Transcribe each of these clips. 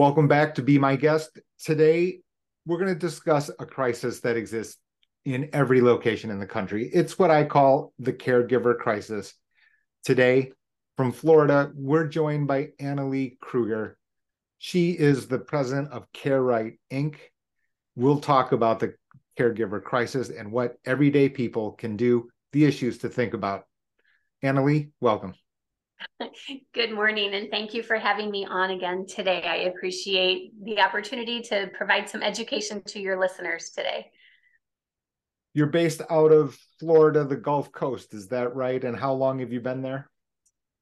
Welcome back to Be My Guest. Today, we're going to discuss a crisis that exists in every location in the country. It's what I call the caregiver crisis. Today, from Florida, we're joined by Annalee Kruger. She is the president of Care Right Inc. We'll talk about the caregiver crisis and what everyday people can do, the issues to think about. Annalee, welcome. Good morning, and thank you for having me on again today. I appreciate the opportunity to provide some education to your listeners today. You're based out of Florida, the Gulf Coast, is that right? And how long have you been there?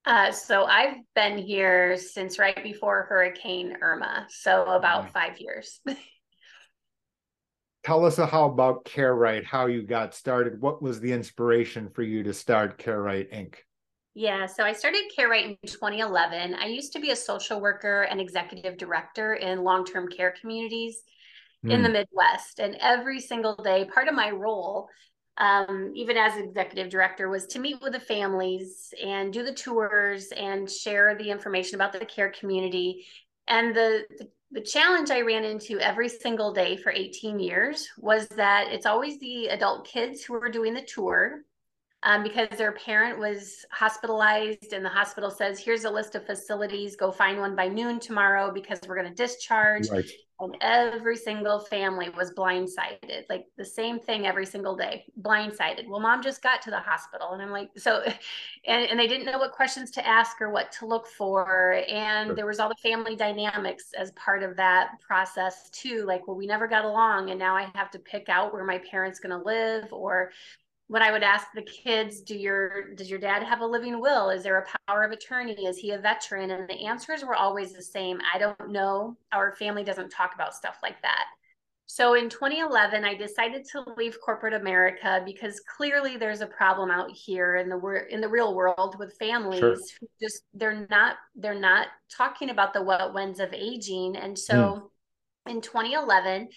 Uh, so I've been here since right before Hurricane Irma, so about right. five years. Tell us how about Care Right, how you got started. What was the inspiration for you to start Care Right Inc.? Yeah, so I started Care Right in 2011. I used to be a social worker and executive director in long term care communities mm. in the hmm. Midwest. And every single day, part of my role, um, even as executive director, was to meet with the families and do the tours and share the information about the care community. And the, the the challenge I ran into every single day for 18 years was that it's always the adult kids who are doing the tour um, because their parent was hospitalized and the hospital says here's a list of facilities. Go find one by noon tomorrow because we're going to discharge. Right. and every single family was blindsided like the same thing every single day blindsided. Well mom just got to the hospital. And i'm like so and, and they didn't know what questions to ask or what to look for. And sure. there was all the family dynamics as part of that process too like well we never got along and now i have to pick out where my parents going to live or when I would ask the kids, do your does your dad have a living will? Is there a power of attorney? Is he a veteran? And the answers were always the same. I don't know. Our family doesn't talk about stuff like that. So in 2011, I decided to leave corporate America because clearly there's a problem out here in the in the real world with families sure. who just they're not they're not talking about the what whens of aging. And so mm. in 2011,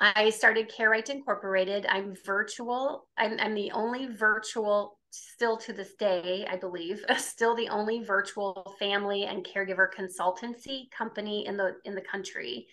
I started Care Right Incorporated. I'm virtual. I'm, I'm the only virtual, still to this day, I believe, still the only virtual family and caregiver consultancy company in the in the country.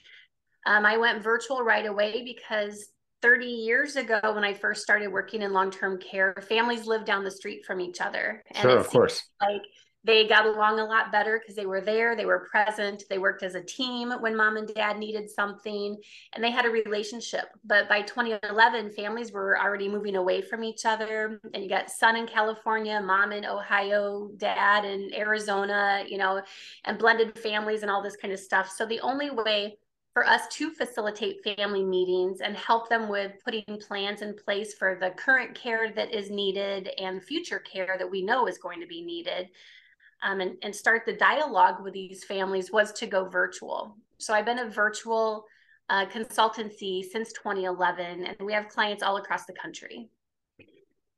Um, I went virtual right away because 30 years ago, when I first started working in long term care, families lived down the street from each other. And sure, of course. Like they got along a lot better because they were there, they were present, they worked as a team when mom and dad needed something, and they had a relationship. But by 2011, families were already moving away from each other. And you got son in California, mom in Ohio, dad in Arizona, you know, and blended families and all this kind of stuff. So the only way for us to facilitate family meetings and help them with putting plans in place for the current care that is needed and future care that we know is going to be needed um, and, and start the dialogue with these families was to go virtual. So I've been a virtual uh, consultancy since 2011, and we have clients all across the country.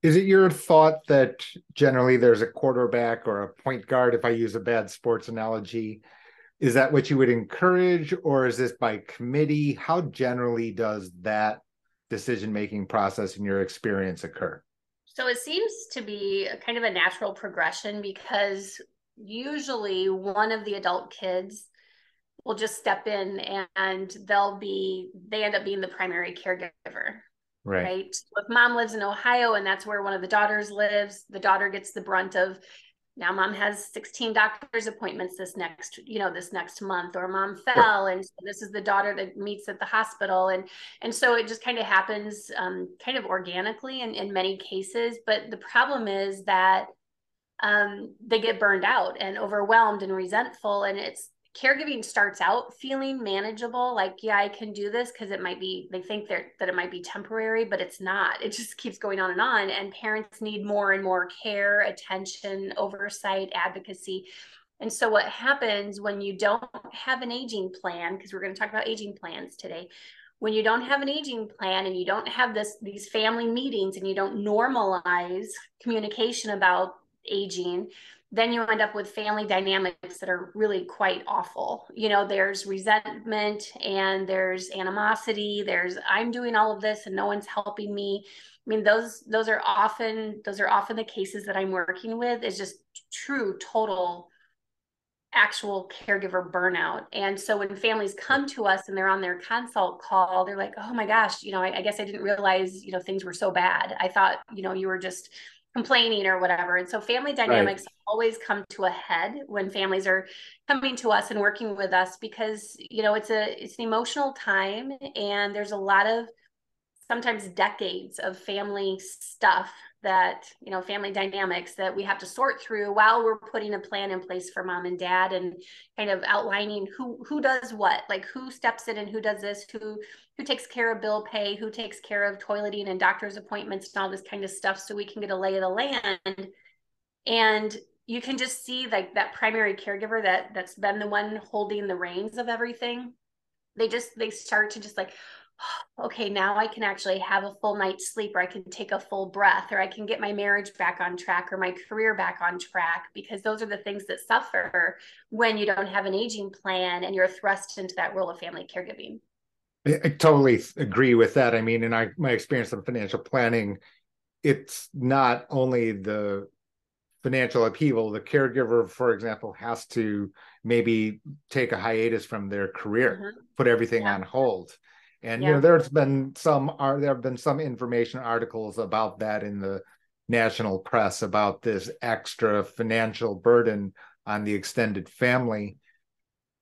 Is it your thought that generally there's a quarterback or a point guard, if I use a bad sports analogy? Is that what you would encourage, or is this by committee? How generally does that decision making process in your experience occur? So it seems to be kind of a natural progression because usually one of the adult kids will just step in and they'll be they end up being the primary caregiver right, right? So if mom lives in ohio and that's where one of the daughters lives the daughter gets the brunt of now mom has 16 doctor's appointments this next you know this next month or mom fell and so this is the daughter that meets at the hospital and and so it just kind of happens um, kind of organically in, in many cases but the problem is that um, they get burned out and overwhelmed and resentful. And it's caregiving starts out feeling manageable like yeah i can do this because it might be they think that it might be temporary but it's not. It just keeps going on and on. And parents need more and more care attention oversight advocacy. And so what happens when you don't have an aging plan because we're going to talk about aging plans today. When you don't have an aging plan and you don't have this these family meetings and you don't normalize communication about aging then you end up with family dynamics that are really quite awful. You know, there's resentment and there's animosity, there's I'm doing all of this and no one's helping me. I mean, those those are often those are often the cases that I'm working with is just true total actual caregiver burnout. And so when families come to us and they're on their consult call, they're like, oh my gosh, you know, I, I, guess I didn't realize, you know, things were so bad. I thought, you know, you were just complaining or whatever. And so family dynamics right. always come to a head when families are coming to us and working with us because, you know, it's a it's an emotional time and there's a lot of sometimes decades of family stuff that you know family dynamics that we have to sort through while we're putting a plan in place for mom and dad and kind of outlining who who does what like who steps in and who does this who who takes care of bill pay who takes care of toileting and doctor's appointments and all this kind of stuff so we can get a lay of the land. And you can just see like that primary caregiver that that's been the one holding the reins of everything. They just they start to just like okay, now I can actually have a full night's sleep, or I can take a full breath, or I can get my marriage back on track, or my career back on track, because those are the things that suffer when you don't have an aging plan and you're thrust into that role of family caregiving. I totally agree with that. I mean, in I, my experience in financial planning, it's not only the financial upheaval, the caregiver, for example, has to maybe take a hiatus from their career, mm-hmm. put everything yeah. on hold and yeah. you know, there's been some are there have been some information articles about that in the national press about this extra financial burden on the extended family.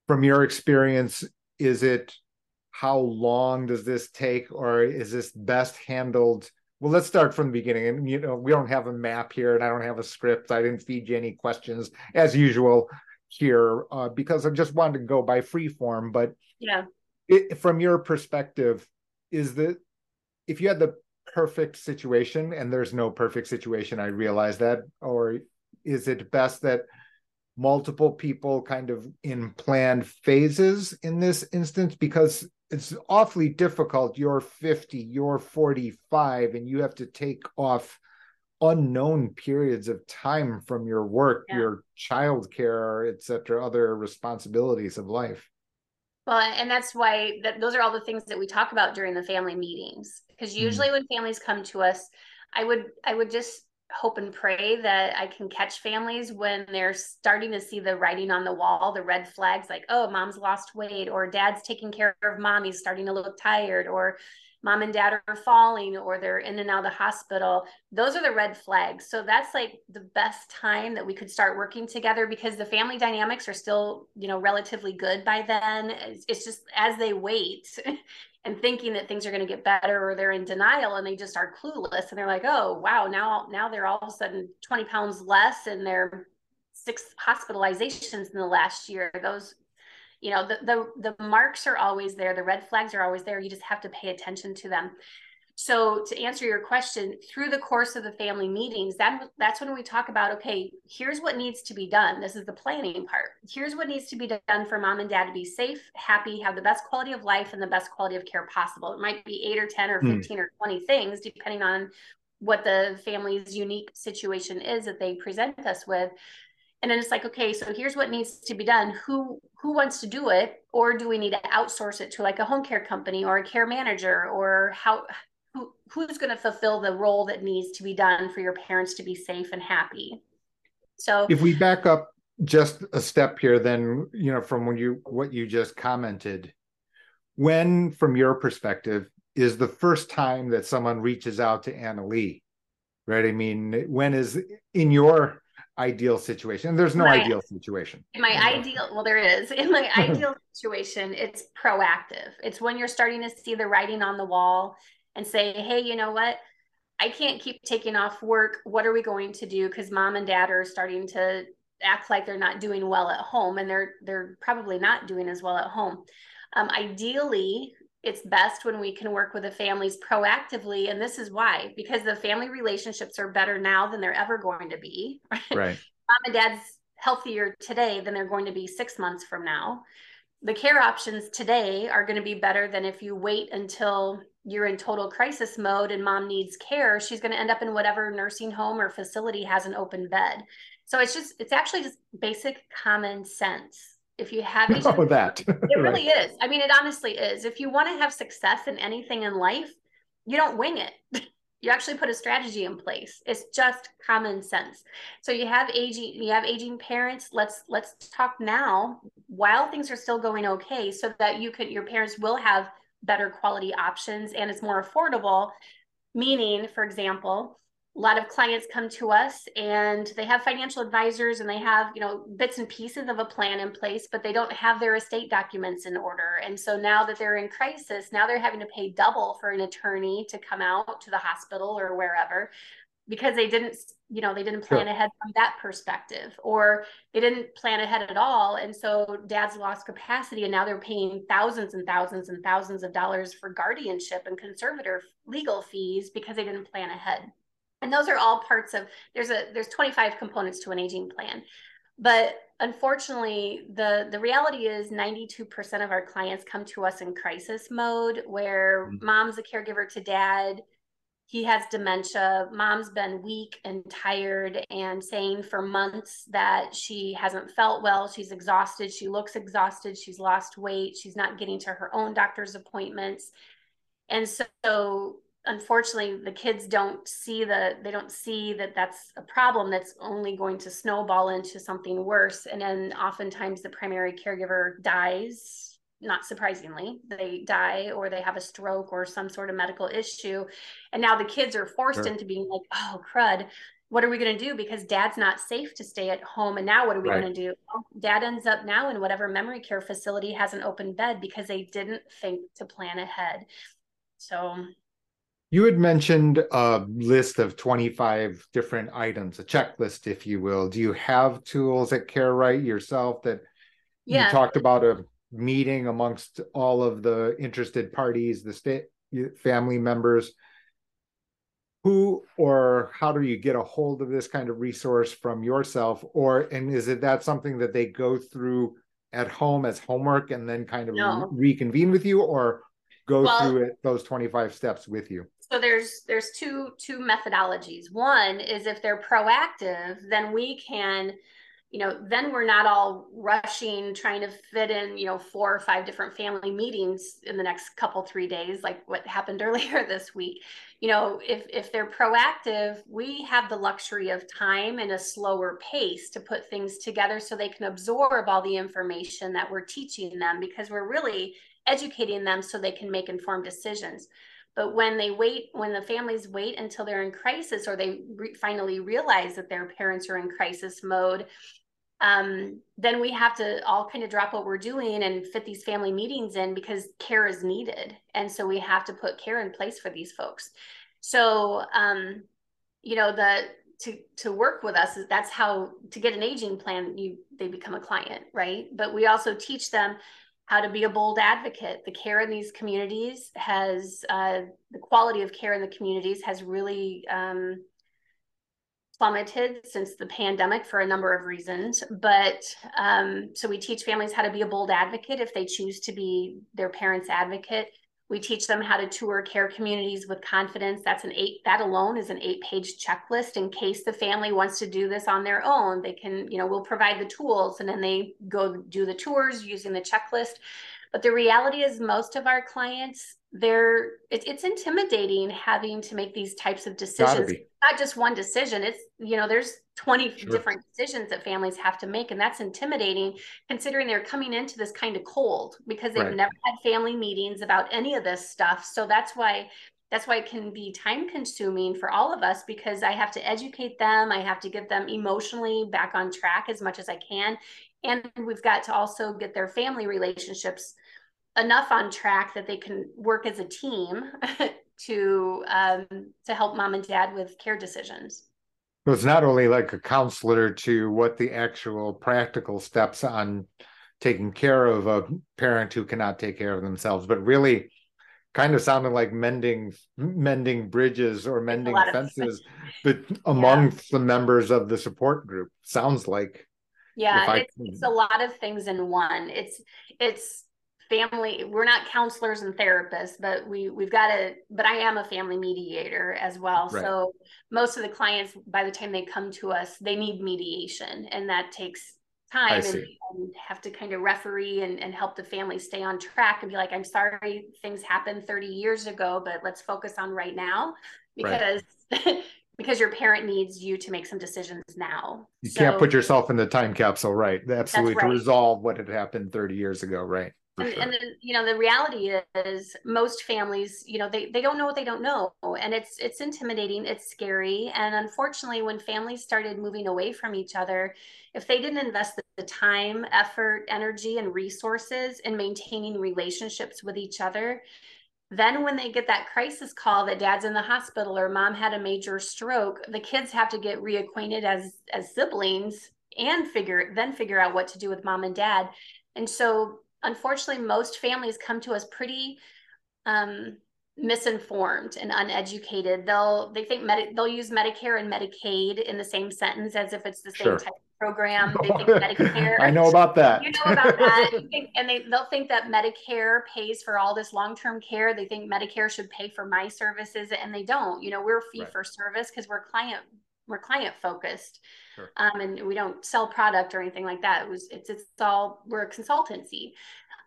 From your experience, is it how long does this take, or is this best handled? Well, let's start from the beginning. And you know, we don't have a map here, and I don't have a script. I didn't feed you any questions as usual here uh, because I just wanted to go by free form. But yeah, it, from your perspective, is that if you had the perfect situation, and there's no perfect situation, I realize that, or is it best that multiple people kind of in planned phases in this instance? Because it's awfully difficult. You're 50, you're 45, and you have to take off unknown periods of time from your work, yeah. your childcare, et cetera, other responsibilities of life. Well, and that's why that those are all the things that we talk about during the family meetings. Because mm-hmm. usually mm-hmm. when families come to us, I would I would just hope and pray that I can catch families when they're starting to see the writing on the wall, the red flags like, oh, mom's lost weight, or dad's taking care of mom, he's starting to look tired, or mom and dad are falling or they're in and out of the hospital those are the red flags. So that's like the best time that we could start working together because the family dynamics are still you know relatively good by then. It's, it's just as they wait and thinking that things are going to get better or they're in denial and they just are clueless and they're like oh wow now now they're all of a sudden 20 pounds less and they're six hospitalizations in the last year. Those you know the, the the marks are always there the red flags are always there you just have to pay attention to them so to answer your question through the course of the family meetings that that's when we talk about okay here's what needs to be done this is the planning part here's what needs to be done for mom and dad to be safe happy have the best quality of life and the best quality of care possible it might be 8 or 10 or hmm. 15 mm. or 20 things depending on what the family's unique situation is that they present us with and then it's like okay so here's what needs to be done. Who who wants to do it? Or do we need to outsource it to like a home care company or a care manager? Or how who who's going to fulfill the role that needs to be done for your parents to be safe and happy? So if we back up just a step here then you know from when you what you just commented when from your perspective is the first time that someone reaches out to Anna Lee right? I mean when is in your ideal situation. There's no my, ideal situation. In my ideal, well, there is. In my ideal situation, it's proactive. It's when you're starting to see the writing on the wall and say, hey, you know what? I can't keep taking off work. What are we going to do? Because mom and dad are starting to act like they're not doing well at home, and they're they're probably not doing as well at home. Um, ideally, it's best when we can work with the families proactively and this is why because the family relationships are better now than they're ever going to be. Right. Mom and dad's healthier today than they're going to be six months from now. The care options today are going to be better than if you wait until you're in total crisis mode and mom needs care she's going to end up in whatever nursing home or facility has an open bed. So it's just it's actually just basic common sense if you have each oh, that. it really is. I mean it honestly is. If you want to have success in anything in life you don't wing it. You actually put a strategy in place. It's just common sense. So you have aging you have aging parents. Let's let's talk now while things are still going okay so that you can your parents will have better quality options and it's more affordable. Meaning for example a lot of clients come to us and they have financial advisors and they have you know bits and pieces of a plan in place but they don't have their estate documents in order. And so now that they're in crisis now they're having to pay double for an attorney to come out to the hospital or wherever because they didn't you know they didn't plan sure. ahead from that perspective or they didn't plan ahead at all. And so dad's lost capacity and now they're paying thousands and thousands and thousands of dollars for guardianship and conservator legal fees because they didn't plan ahead and those are all parts of there's a there's 25 components to an aging plan but unfortunately the the reality is 92% of our clients come to us in crisis mode where mm-hmm. mom's a caregiver to dad he has dementia mom's been weak and tired and saying for months that she hasn't felt well she's exhausted she looks exhausted she's lost weight she's not getting to her own doctor's appointments and so unfortunately the kids don't see the they don't see that that's a problem that's only going to snowball into something worse. And then oftentimes the primary caregiver dies not surprisingly. They die or they have a stroke or some sort of medical issue. And now the kids are forced sure. into being like oh crud what are we going to do? Because dad's not safe to stay at home. And now what are we right. going to do? Well, dad ends up now in whatever memory care facility has an open bed because they didn't think to plan ahead. So you had mentioned a list of 25 different items, a checklist, if you will. Do you have tools at CareRight yourself that yeah. you talked about a meeting amongst all of the interested parties, the state family members? Who or how do you get a hold of this kind of resource from yourself? Or and is it that something that they go through at home as homework and then kind of no. re- reconvene with you or go well, through it those 25 steps with you? So there's there's two two methodologies. One is if they're proactive then we can you know then we're not all rushing trying to fit in you know four or five different family meetings in the next couple three days like what happened earlier this week. You know if if they're proactive we have the luxury of time and a slower pace to put things together so they can absorb all the information that we're teaching them because we're really educating them so they can make informed decisions but when they wait, when the families wait until they're in crisis or they re- finally realize that their parents are in crisis mode, um, then we have to all kind of drop what we're doing and fit these family meetings in because care is needed. And so we have to put care in place for these folks. So, um, you know, the to to work with us that's how to get an aging plan you they become a client right but we also teach them how to be a bold advocate. The care in these communities has, uh, the quality of care in the communities has really um, plummeted since the pandemic for a number of reasons. But um, so we teach families how to be a bold advocate if they choose to be their parents' advocate. We teach them how to tour care communities with confidence. That's an eight, that alone is an eight page checklist in case the family wants to do this on their own. They can, you know, we'll provide the tools and then they go do the tours using the checklist. But the reality is, most of our clients, they're it, it's intimidating having to make these types of decisions. Not just one decision. It's you know, there's 20 sure. different decisions that families have to make, and that's intimidating considering they're coming into this kind of cold because they've right. never had family meetings about any of this stuff. So that's why that's why it can be time consuming for all of us because I have to educate them. I have to get them emotionally back on track as much as I can. And we've got to also get their family relationships enough on track that they can work as a team to um, to help mom and dad with care decisions. So it's not only like a counselor to what the actual practical steps on taking care of a parent who cannot take care of themselves, but really kind of sounding like mending mending bridges or mending fences but amongst yeah. the members of the support group sounds like yeah it's, it's, a lot of things in one it's it's family we're not counselors and therapists but we we've got to but i am a family mediator as well right. so most of the clients by the time they come to us they need mediation and that takes time and, and, have to kind of referee and, and help the family stay on track and be like i'm sorry things happened 30 years ago but let's focus on right now because right. because your parent needs you to make some decisions now. You so, can't put yourself in the time capsule, right? Absolutely right. to resolve what had happened 30 years ago, right? And, sure. and then, you know, the reality is most families, you know, they, they don't know what they don't know. And it's it's intimidating, it's scary. And unfortunately, when families started moving away from each other, if they didn't invest the time, effort, energy, and resources in maintaining relationships with each other, then when they get that crisis call that dad's in the hospital or mom had a major stroke, the kids have to get reacquainted as as siblings and figure then figure out what to do with mom and dad. And so unfortunately most families come to us pretty um, misinformed and uneducated. They'll they think Medi- they'll use Medicare and Medicaid in the same sentence as if it's the same sure. type of program. They think Medicare. I know about that. You know about that. And they, they'll think that Medicare pays for all this long term care. They think Medicare should pay for my services, and they don't. You know, we're fee right. for service because we're client we're client focused, sure. um, and we don't sell product or anything like that. It was it's it's all we're a consultancy.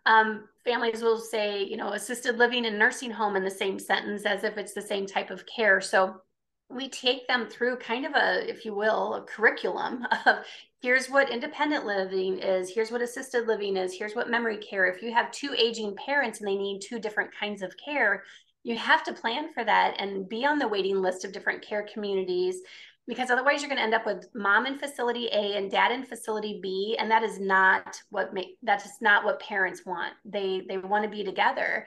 Um, families will say, you know, assisted living and nursing home in the same sentence as if it's the same type of care. So we take them through kind of a, if you will, a curriculum of here's what independent living is, here's what assisted living is, here's what memory care. If you have two aging parents and they need two different kinds of care, you have to plan for that and be on the waiting list of different care communities because otherwise you're going to end up with mom in facility A and dad in facility B and that is not what make that is not what parents want. They they want to be together.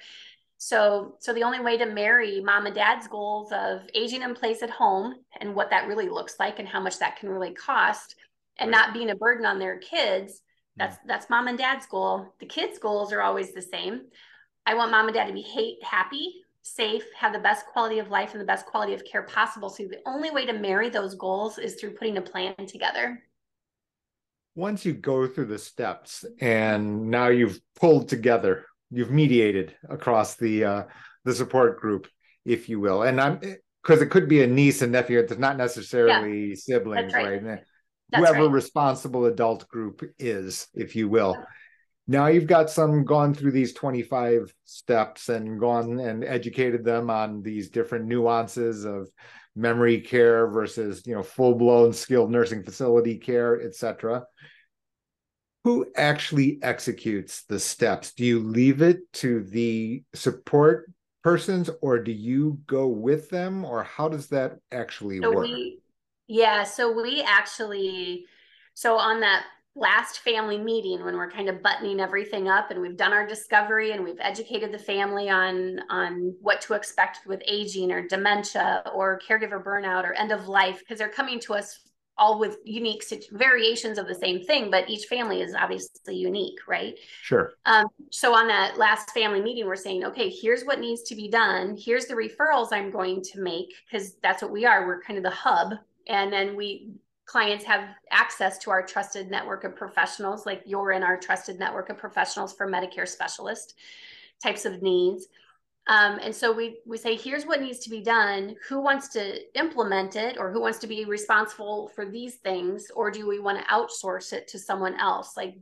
So, so the only way to marry mom and dad's goals of aging in place at home and what that really looks like and how much that can really cost and right. not being a burden on their kids, that's mm. that's mom and dad's goal. The kids' goals are always the same. I want mom and dad to be hate, happy, safe, have the best quality of life and the best quality of care possible. So the only way to marry those goals is through putting a plan together. Once you go through the steps and now you've pulled together you've mediated across the uh, the support group, if you will. And I'm because it could be a niece and nephew. It's not necessarily yeah, siblings, right? right? Whoever right. responsible adult group is, if you will. Now you've got some gone through these 25 steps and gone and educated them on these different nuances of memory care versus you know full-blown skilled nursing facility care, etc who actually executes the steps? Do you leave it to the support persons or do you go with them or how does that actually so work? We, yeah, so we actually, so on that last family meeting when we're kind of buttoning everything up and we've done our discovery and we've educated the family on on what to expect with aging or dementia or caregiver burnout or end of life because they're coming to us all with unique variations of the same thing, but each family is obviously unique, right? Sure. Um, so on that last family meeting, we're saying, okay, here's what needs to be done. Here's the referrals I'm going to make because that's what we are. We're kind of the hub, and then we clients have access to our trusted network of professionals, like you're in our trusted network of professionals for Medicare specialist types of needs. Um, and so we we say, here's what needs to be done. Who wants to implement it, or who wants to be responsible for these things, or do we want to outsource it to someone else? Like,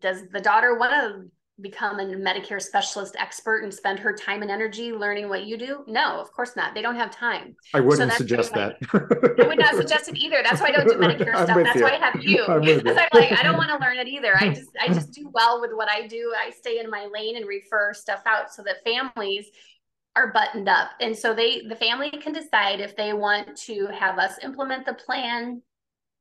does the daughter want to become a Medicare specialist expert and spend her time and energy learning what you do? No, of course not. They don't have time. I wouldn't so suggest that. I would not suggest it either. That's why I don't do Medicare stuff. That's you. why I have you. Because I'm like, I don't want to learn it either. I just I just do well with what I do. I stay in my lane and refer stuff out so that families are buttoned up. And so they the family can decide if they want to have us implement the plan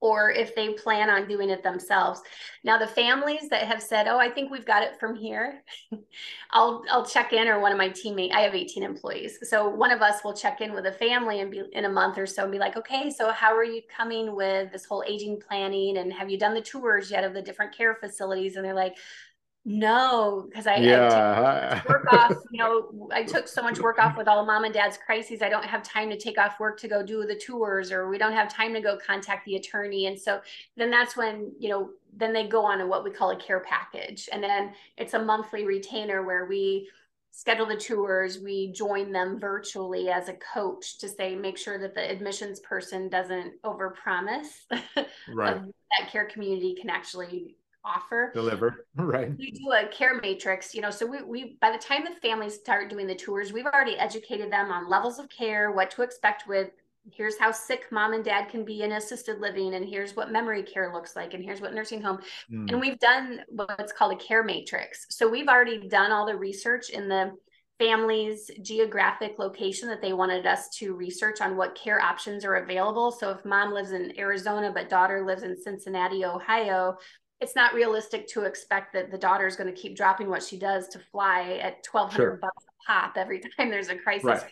or if they plan on doing it themselves. Now the families that have said, "Oh, I think we've got it from here." I'll I'll check in or one of my teammates, I have 18 employees. So one of us will check in with a family and be in a month or so and be like, "Okay, so how are you coming with this whole aging planning and have you done the tours yet of the different care facilities?" And they're like, no, because I, yeah. I work off. You know, I took so much work off with all mom and dad's crises. I don't have time to take off work to go do the tours, or we don't have time to go contact the attorney. And so then that's when you know, then they go on a what we call a care package, and then it's a monthly retainer where we schedule the tours. We join them virtually as a coach to say make sure that the admissions person doesn't overpromise. Right. that care community can actually offer. Deliver right. We do a care matrix you know so we, we by the time the families start doing the tours we've already educated them on levels of care what to expect with here's how sick mom and dad can be in assisted living and here's what memory care looks like and here's what nursing home. Mm. and we've done what's called a care matrix. So we've already done all the research in the family's geographic location that they wanted us to research on what care options are available. So if mom lives in arizona but daughter lives in cincinnati ohio it's not realistic to expect that the daughter is going to keep dropping what she does to fly at 1200 sure. bucks a pop every time there's a crisis right.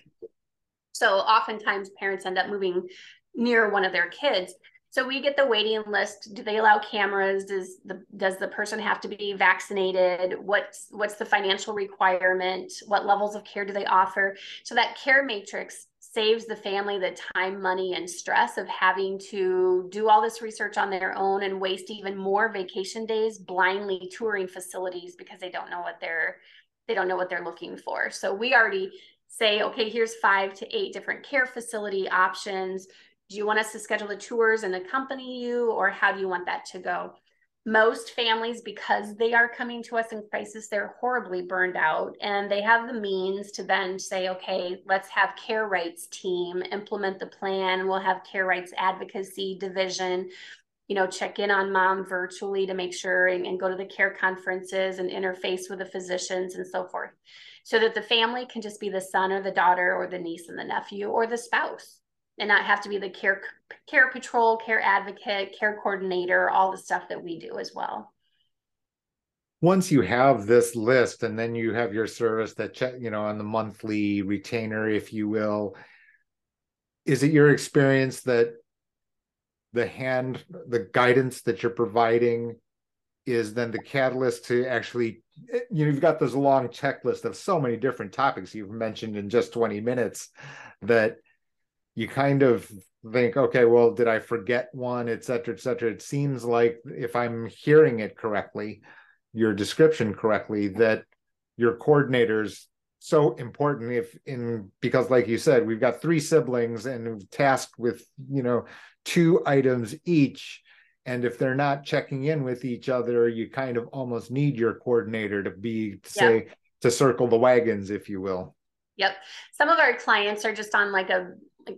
So oftentimes parents end up moving near one of their kids. So we get the waiting list. Do they allow cameras? Does the does the person have to be vaccinated? What's what's the financial requirement? What levels of care do they offer? So that care matrix saves the family the time, money, and stress of having to do all this research on their own and waste even more vacation days blindly touring facilities because they don't know what they're they don't know what they're looking for. So we already say, okay, here's five to eight different care facility options. Do you want us to schedule the tours and accompany you, or how do you want that to go? Most families, because they are coming to us in crisis, they're horribly burned out and they have the means to then say, okay, let's have Care Right's team implement the plan. We'll have Care Right's advocacy division you know, check in on mom virtually to make sure and, and, go to the care conferences and interface with the physicians and so forth so that the family can just be the son or the daughter or the niece and the nephew or the spouse and not have to be the care care patrol care advocate care coordinator all the stuff that we do as well. Once you have this list and then you have your service that check you know on the monthly retainer if you will is it your experience that the hand the guidance that you're providing is then the catalyst to actually you know you've got this long checklist of so many different topics you've mentioned in just 20 minutes that you kind of think okay well did i forget one et cetera et cetera. It seems like if i'm hearing it correctly your description correctly that your coordinators so important if in because like you said we've got three siblings and tasked with you know two items each. And if they're not checking in with each other you kind of almost need your coordinator to be to say to circle the wagons if you will. Yep. Some of our clients are just on like a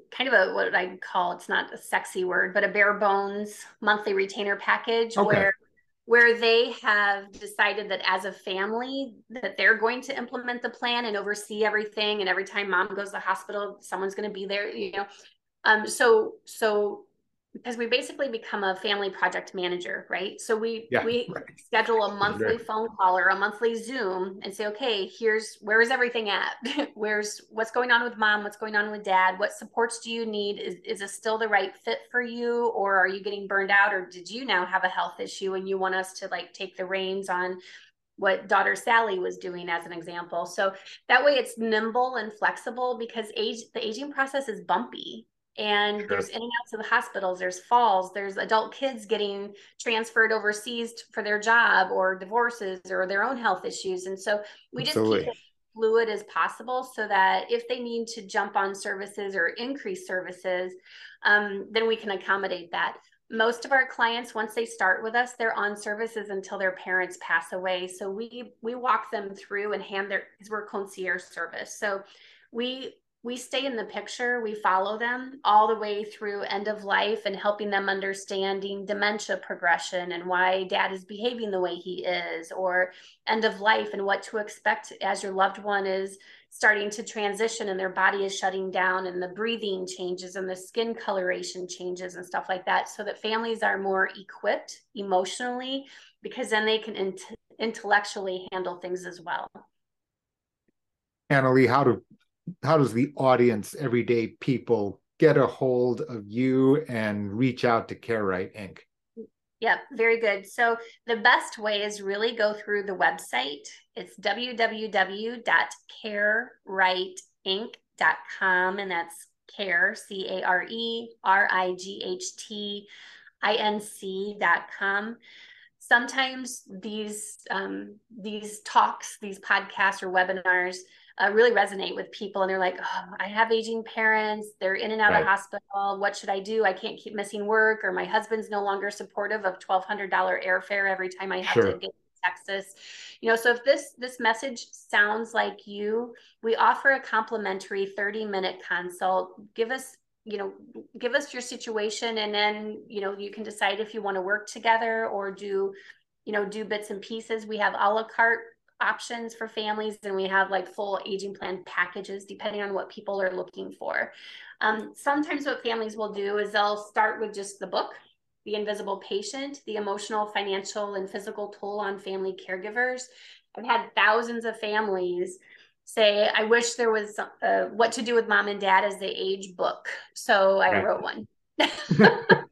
kind of a what i call it's not a sexy word but a bare bones monthly retainer package okay. where where they have decided that as a family that they're going to implement the plan and oversee everything and every time mom goes to the hospital someone's going to be there you know um so so because we basically become a family project manager, right? So we yeah, we right. schedule a monthly phone call or a monthly Zoom and say, okay, here's where is everything at? Where's what's going on with mom? What's going on with dad? What supports do you need? Is is this still the right fit for you, or are you getting burned out, or did you now have a health issue and you want us to like take the reins on? what daughter Sally was doing as an example. So that way it's nimble and flexible because age the aging process is bumpy and sure. there's in and outs of the hospitals there's falls there's adult kids getting transferred overseas for their job or divorces or their own health issues and so we just Absolutely. keep it fluid as possible so that if they need to jump on services or increase services um, then we can accommodate that most of our clients once they start with us they're on services until their parents pass away so we we walk them through and hand their because we're concierge service so we we stay in the picture we follow them all the way through end of life and helping them understanding dementia progression and why dad is behaving the way he is or end of life and what to expect as your loved one is starting to transition and their body is shutting down and the breathing changes and the skin coloration changes and stuff like that. So that families are more equipped emotionally because then they can int- intellectually handle things as well. Annalee, how do how does the audience, everyday people, get a hold of you and reach out to Care Right Inc.? Yep, very good. So the best way is really go through the website. It's www.carerightinc.com, and that's care, C A R E R I G H T I N C.com. Sometimes these um, these talks, these podcasts or webinars uh, really resonate with people and they're like oh i have aging parents they're in and out right. of hospital what should i do i can't keep missing work or my husband's no longer supportive of $1200 airfare every time i have sure. to get to Texas. You know, so if this this message sounds like you, we offer a complimentary 30 minute consult. Give us you know give us your situation and then you know you can decide if you want to work together or do you know do bits and pieces we have a la carte options for families and we have like full aging plan packages depending on what people are looking for um, sometimes what families will do is they'll start with just the book the Invisible Patient, the emotional, financial, and physical toll on family caregivers. I've had thousands of families say, I wish there was uh, what to do with mom and dad as they age book. So I right. wrote one.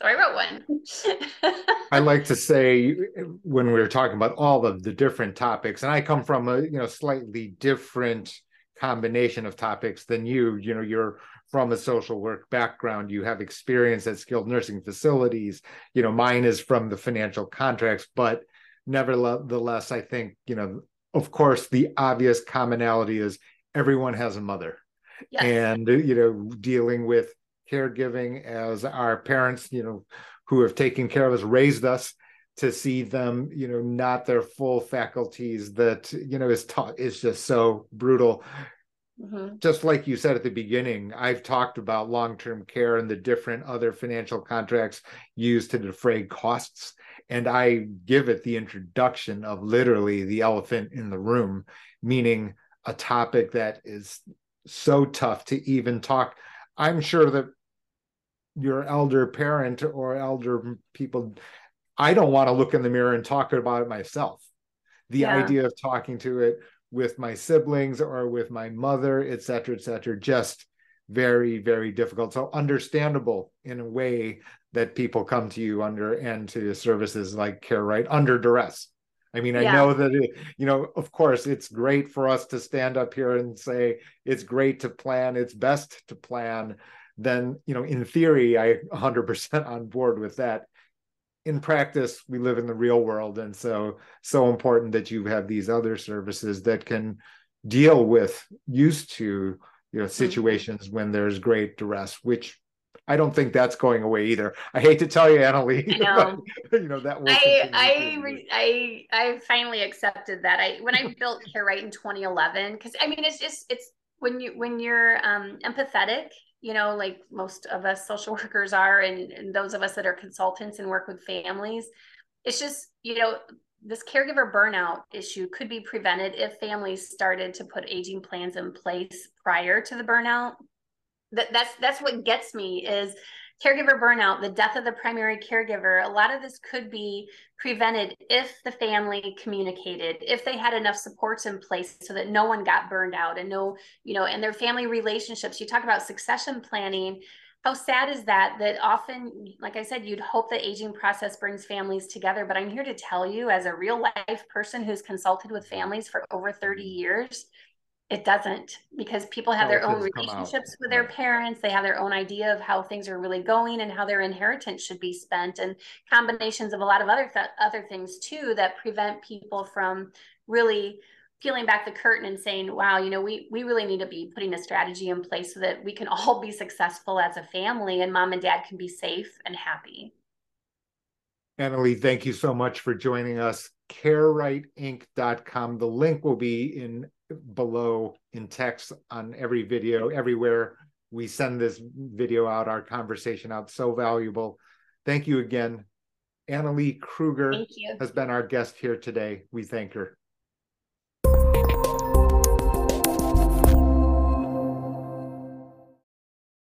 so I wrote one. I like to say when we are talking about all of the different topics, and I come from a you know slightly different combination of topics than you. You know, you're from a social work background you have experience at skilled nursing facilities you know mine is from the financial contracts but nevertheless i think you know of course the obvious commonality is everyone has a mother yes. and you know dealing with caregiving as our parents you know who have taken care of us raised us to see them you know not their full faculties that you know is taught is just so brutal Mm-hmm. Just like you said at the beginning, I've talked about long term care and the different other financial contracts used to defray costs. And I give it the introduction of literally the elephant in the room, meaning a topic that is so tough to even talk. I'm sure that your elder parent or elder people, I don't want to look in the mirror and talk about it myself. The yeah. idea of talking to it with my siblings or with my mother, et cetera, et cetera, just very, very difficult. So understandable in a way that people come to you under and to services like Care Right under duress. I mean, yeah. I know that, it, you know, of course, it's great for us to stand up here and say it's great to plan, it's best to plan. Then, you know, in theory, I 100% on board with that in practice we live in the real world and so so important that you have these other services that can deal with used to you know mm-hmm. situations when there's great duress which I don't think that's going away either. I hate to tell you, Annalee, know. But, you know that will I I, I I finally accepted that. I when I built Care Right in 2011, because I mean it's just it's when you when you're um, empathetic you know, like most of us social workers are, and, and those of us that are consultants and work with families. It's just, you know, this caregiver burnout issue could be prevented if families started to put aging plans in place prior to the burnout. That that's that's what gets me is caregiver burnout, the death of the primary caregiver, a lot of this could be prevented if the family communicated, if they had enough supports in place so that no one got burned out and no, you know, and their family relationships. You talk about succession planning. How sad is that? That often, like I said, you'd hope the aging process brings families together. But I'm here to tell you, as a real life person who's consulted with families for over 30 years, it doesn't because people have their own relationships with their parents they have their own idea of how things are really going and how their inheritance should be spent and combinations of a lot of other th- other things too that prevent people from really peeling back the curtain and saying wow you know we we really need to be putting a strategy in place so that we can all be successful as a family and mom and dad can be safe and happy Annalee, thank you so much for joining us. CareRightInc.com. The link will be in below in text on every video, everywhere we send this video out, our conversation out. So valuable. Thank you again. Annalee Kruger has been our guest here today. We thank her.